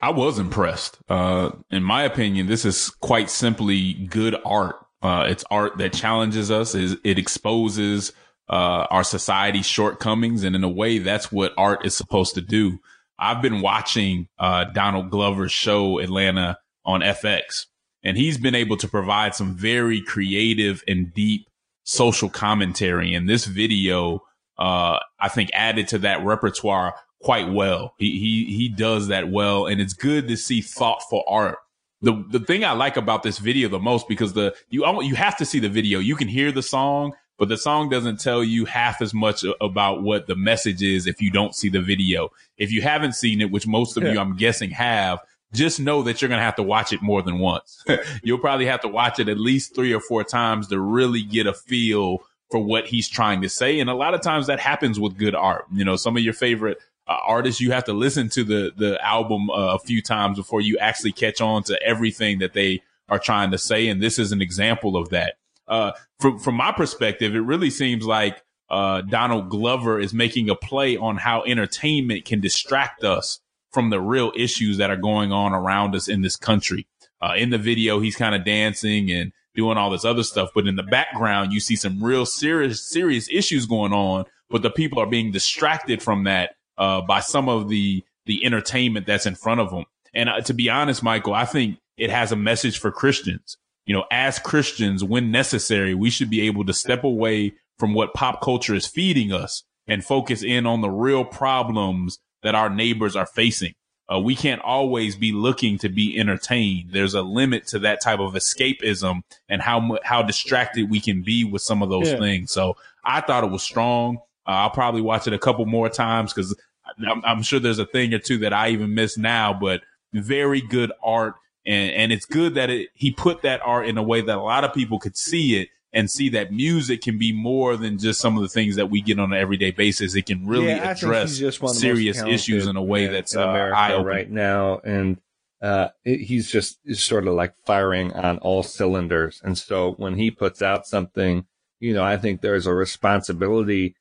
I was impressed. Uh, in my opinion, this is quite simply good art. Uh, it's art that challenges us. It exposes uh, our society's shortcomings, and in a way, that's what art is supposed to do. I've been watching uh, Donald Glover's show Atlanta on FX, and he's been able to provide some very creative and deep social commentary. And this video, uh, I think, added to that repertoire quite well. He he he does that well, and it's good to see thoughtful art. The the thing I like about this video the most because the you you have to see the video. You can hear the song, but the song doesn't tell you half as much about what the message is if you don't see the video. If you haven't seen it, which most of yeah. you I'm guessing have, just know that you're going to have to watch it more than once. You'll probably have to watch it at least three or four times to really get a feel for what he's trying to say. And a lot of times that happens with good art. You know, some of your favorite uh, artists, you have to listen to the the album uh, a few times before you actually catch on to everything that they are trying to say. And this is an example of that. Uh, from from my perspective, it really seems like uh, Donald Glover is making a play on how entertainment can distract us from the real issues that are going on around us in this country. Uh, in the video, he's kind of dancing and doing all this other stuff, but in the background, you see some real serious serious issues going on. But the people are being distracted from that uh, by some of the the entertainment that's in front of them. And uh, to be honest, Michael, I think it has a message for Christians. You know, as Christians, when necessary, we should be able to step away from what pop culture is feeding us and focus in on the real problems that our neighbors are facing. Uh, we can't always be looking to be entertained. There's a limit to that type of escapism and how how distracted we can be with some of those yeah. things. So I thought it was strong. Uh, I'll probably watch it a couple more times because I'm, I'm, sure there's a thing or two that I even miss now, but very good art. And, and it's good that it, he put that art in a way that a lot of people could see it and see that music can be more than just some of the things that we get on an everyday basis. It can really yeah, address serious issues in a way that's in uh, right now. And uh, it, he's just sort of like firing on all cylinders. And so when he puts out something, you know, I think there's a responsibility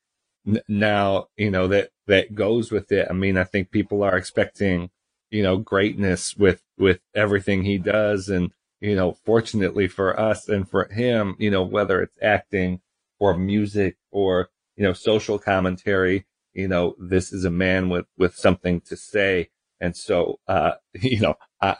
now, you know, that, that goes with it. I mean, I think people are expecting, you know, greatness with, with everything he does. And, you know, fortunately for us and for him, you know, whether it's acting or music or, you know, social commentary, you know, this is a man with, with something to say. And so, uh, you know, I,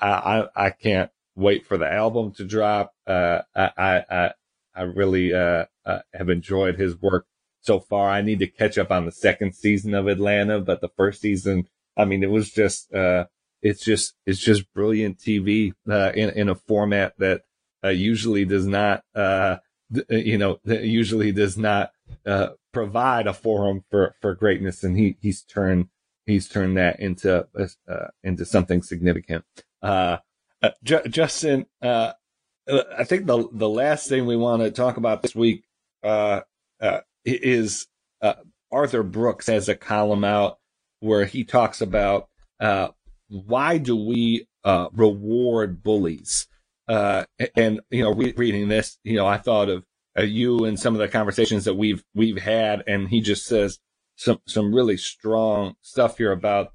I, I can't wait for the album to drop. Uh, I, I, I really, uh, uh, have enjoyed his work so far. I need to catch up on the second season of Atlanta, but the first season, I mean, it was just, uh, it's just, it's just brilliant TV, uh, in, in a format that, uh, usually does not, uh, uh, you know, usually does not, uh, provide a forum for, for greatness. And he, he's turned, he's turned that into, uh, into something significant. Uh, J- Justin, uh, I think the, the last thing we want to talk about this week, uh, uh, is Arthur Brooks has a column out where he talks about uh, why do we uh, reward bullies? Uh, and you know, re- reading this, you know, I thought of uh, you and some of the conversations that we've we've had, and he just says some some really strong stuff here about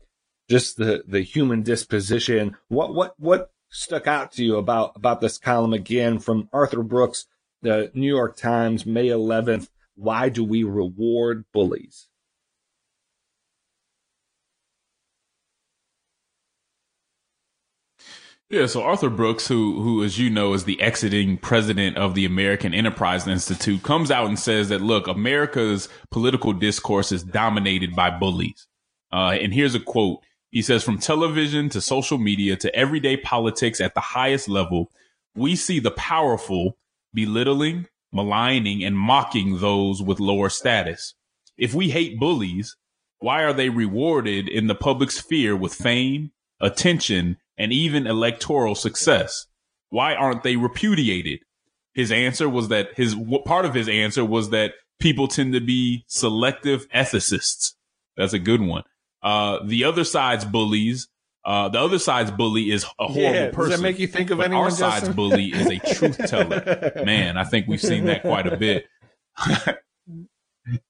just the the human disposition. What what what stuck out to you about about this column again from Arthur Brooks, the New York Times, May 11th, why do we reward bullies? Yeah, so Arthur Brooks, who who as you know is the exiting president of the American Enterprise Institute, comes out and says that look, America's political discourse is dominated by bullies. Uh, and here's a quote. He says, from television to social media to everyday politics at the highest level, we see the powerful belittling, maligning and mocking those with lower status. If we hate bullies, why are they rewarded in the public sphere with fame, attention, and even electoral success? Why aren't they repudiated? His answer was that his part of his answer was that people tend to be selective ethicists. That's a good one. Uh, the other side's bullies Uh, the other side's bully is a horrible Yeah, does that make you think of anyone, Our side's bully is a truth teller. Man, I think we've seen that quite a bit.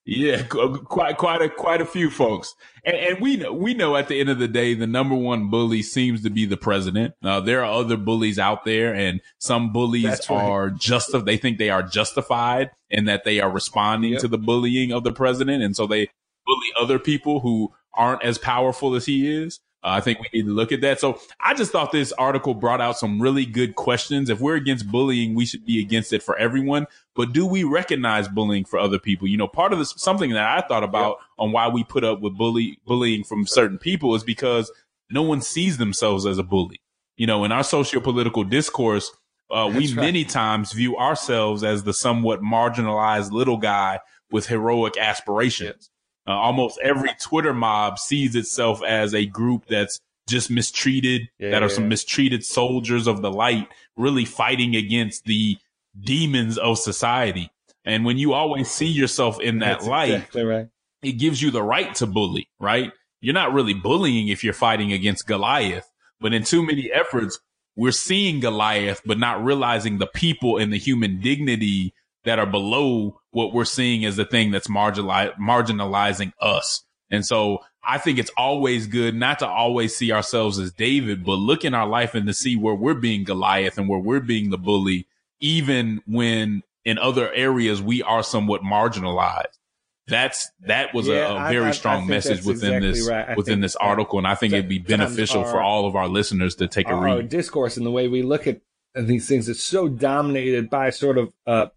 yeah, quite quite a quite a few folks, and, and we know we know at the end of the day, the number one bully seems to be the president. Uh, there are other bullies out there, and some bullies right. are just they think they are justified and that they are responding to the bullying of the president, and so they bully other people who aren't as powerful as he is. I think we need to look at that. So I just thought this article brought out some really good questions. If we're against bullying, we should be against it for everyone. But do we recognize bullying for other people? You know, part of this, something that I thought about on why we put up with bully, bullying from certain people is because no one sees themselves as a bully. You know, in our socio-political discourse, uh, we right. many times view ourselves as the somewhat marginalized little guy with heroic aspirations. Uh, almost every Twitter mob sees itself as a group that's just mistreated, that are some mistreated soldiers of the light, really fighting against the demons of society. And when you always see yourself in that That's light, exactly right. it gives you the right to bully, right? You're not really bullying if you're fighting against Goliath, but in too many efforts, we're seeing Goliath, but not realizing the people and the human dignity that are below what we're seeing as the thing that's marginali- marginalizing us. And so I think it's always good not to always see ourselves as David, but look in our life and to see where we're being Goliath and where we're being the bully, even when in other areas we are somewhat marginalized. That's that was Yeah, a, a I- very I- I strong think message within exactly this right. Within this article, and I think it'd be beneficial for all of our listeners to take a our, our discourse and the way we look at these things is so dominated by sort of a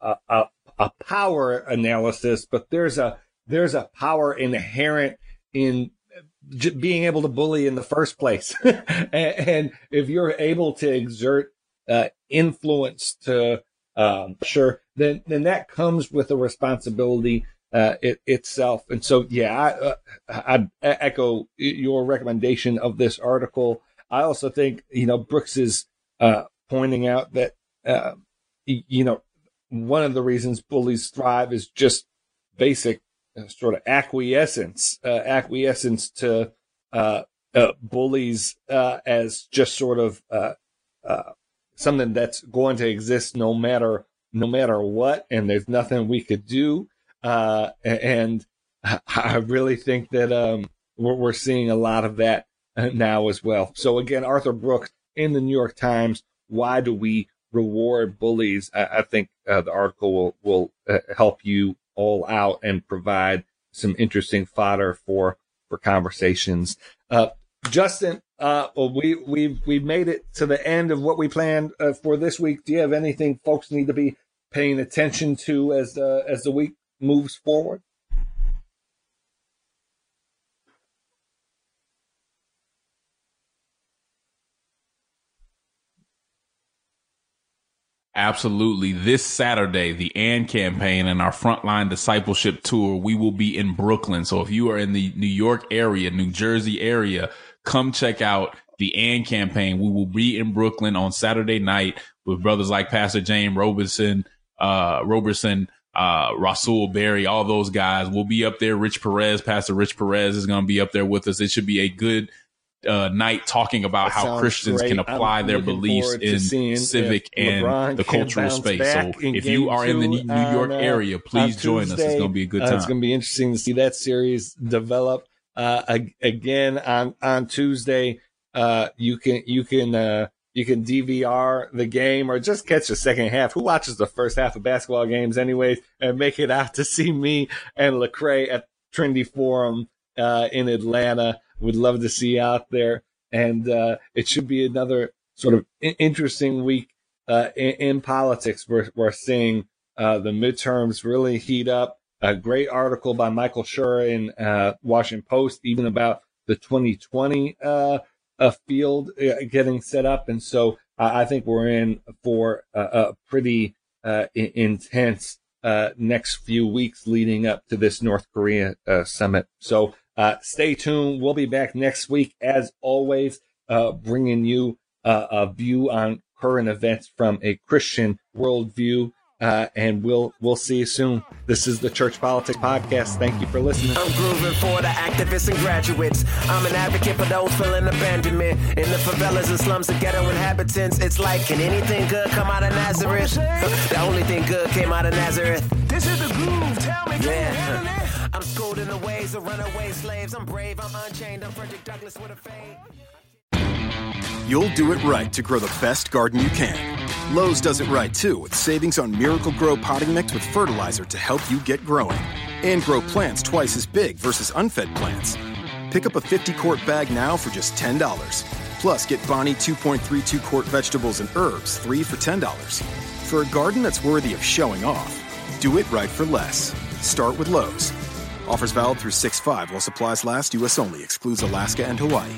a, a, a, power analysis, but there's a there's a power inherent in being able to bully in the first place, and, and if you're able to exert uh, influence to um, sure, then then that comes with a responsibility uh, it, itself. And so, yeah, I, uh, I echo your recommendation of this article. I also think you know Brooks is uh, pointing out that uh, you know one of the reasons bullies thrive is just basic uh, sort of acquiescence, uh, acquiescence to uh, uh, bullies uh, as just sort of uh, uh, something that's going to exist no matter no matter what, and there's nothing we could do. Uh, and I- really think that um, we're, seeing a lot of that now as well. So again, Arthur Brooks in the New York Times. Why do we reward bullies? I, I think uh, the article will will uh, help you all out and provide some interesting fodder for for conversations. Uh, Justin, uh, well, we we've we've made it to the end of what we planned uh, for this week. Do you have anything folks need to be paying attention to as the as the week moves forward? Absolutely. This Saturday, the AND campaign and our frontline discipleship tour, we will be in Brooklyn. So if you are in the New York area, New Jersey area, come check out the AND campaign. We will be in Brooklyn on Saturday night with brothers like Pastor James Robertson, uh, Robertson, uh, Rasul Berry, all those guys. We'll be up there. Rich Perez, Pastor Rich Perez is going to be up there with us. It should be a good uh, night talking about That how Christians great. can apply I'm their beliefs in civic and LeBron the cultural space. So if you are in the New York on, uh, area, please join us. It's going to be a good Uh, time. it's going to be interesting to see that series develop. Uh, again on on Tuesday, uh, you can you can uh, you can DVR the game or just catch the second half. Who watches the first half of basketball games anyways? And make it out to see me and Lecrae at Trinity Forum uh, in Atlanta. Would love to see out there, and uh, it should be another sort of interesting week uh, in, in politics. We're we're seeing uh, the midterms really heat up. A great article by Michael Scherer in uh, Washington Post, even about the 2020 uh, uh, field uh, getting set up, and so I think we're in for a, a pretty uh, intense uh, next few weeks leading up to this North Korea uh, summit. So uh, stay tuned. We'll be back next week, as always, uh, bringing you uh, a view on current events from a Christian worldview. Uh, and we'll we'll see you soon. This is the Church Politics Podcast. Thank you for listening. I'm grooving for the activists and graduates. I'm an advocate for those feeling abandonment in the favelas and slums of ghetto inhabitants. It's like, can anything good come out of Nazareth? the only thing good came out of Nazareth. This is the groove. Tell me, yeah. I'm schooled in the ways of runaway slaves. I'm brave. I'm unchained. I'm Frederick Douglass with a fade. You'll do it right to grow the best garden you can. Lowe's does it right too with savings on Miracle-Gro potting mix with fertilizer to help you get growing. And grow plants twice as big versus unfed plants. Pick up a 50 quart bag now for just $10. Plus, get Bonnie 2.32 quart vegetables and herbs, 3 for $10. For a garden that's worthy of showing off, do it right for less. Start with Lowe's. Offers valid through 6 5 while supplies last, U.S. only, excludes Alaska and Hawaii.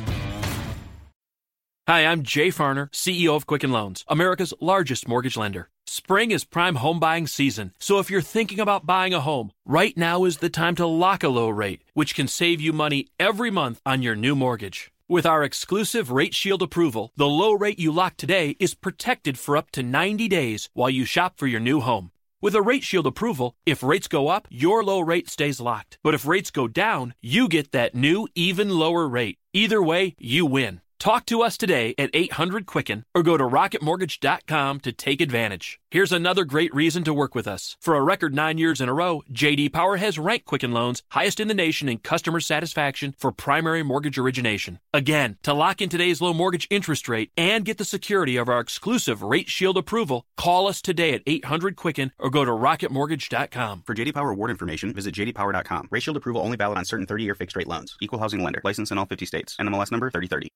Hi, I'm Jay Farner, CEO of Quicken Loans, America's largest mortgage lender. Spring is prime home buying season, so if you're thinking about buying a home, right now is the time to lock a low rate, which can save you money every month on your new mortgage. With our exclusive Rate Shield approval, the low rate you lock today is protected for up to 90 days while you shop for your new home. With a Rate Shield approval, if rates go up, your low rate stays locked. But if rates go down, you get that new, even lower rate. Either way, you win. Talk to us today at 800 Quicken or go to rocketmortgage.com to take advantage. Here's another great reason to work with us. For a record nine years in a row, JD Power has ranked Quicken Loans highest in the nation in customer satisfaction for primary mortgage origination. Again, to lock in today's low mortgage interest rate and get the security of our exclusive Rate Shield approval, call us today at 800 Quicken or go to rocketmortgage.com. For JD Power award information, visit jdpower.com. Rate Shield approval only valid on certain 30-year fixed rate loans. Equal housing lender. License in all 50 states. NMLS number 3030.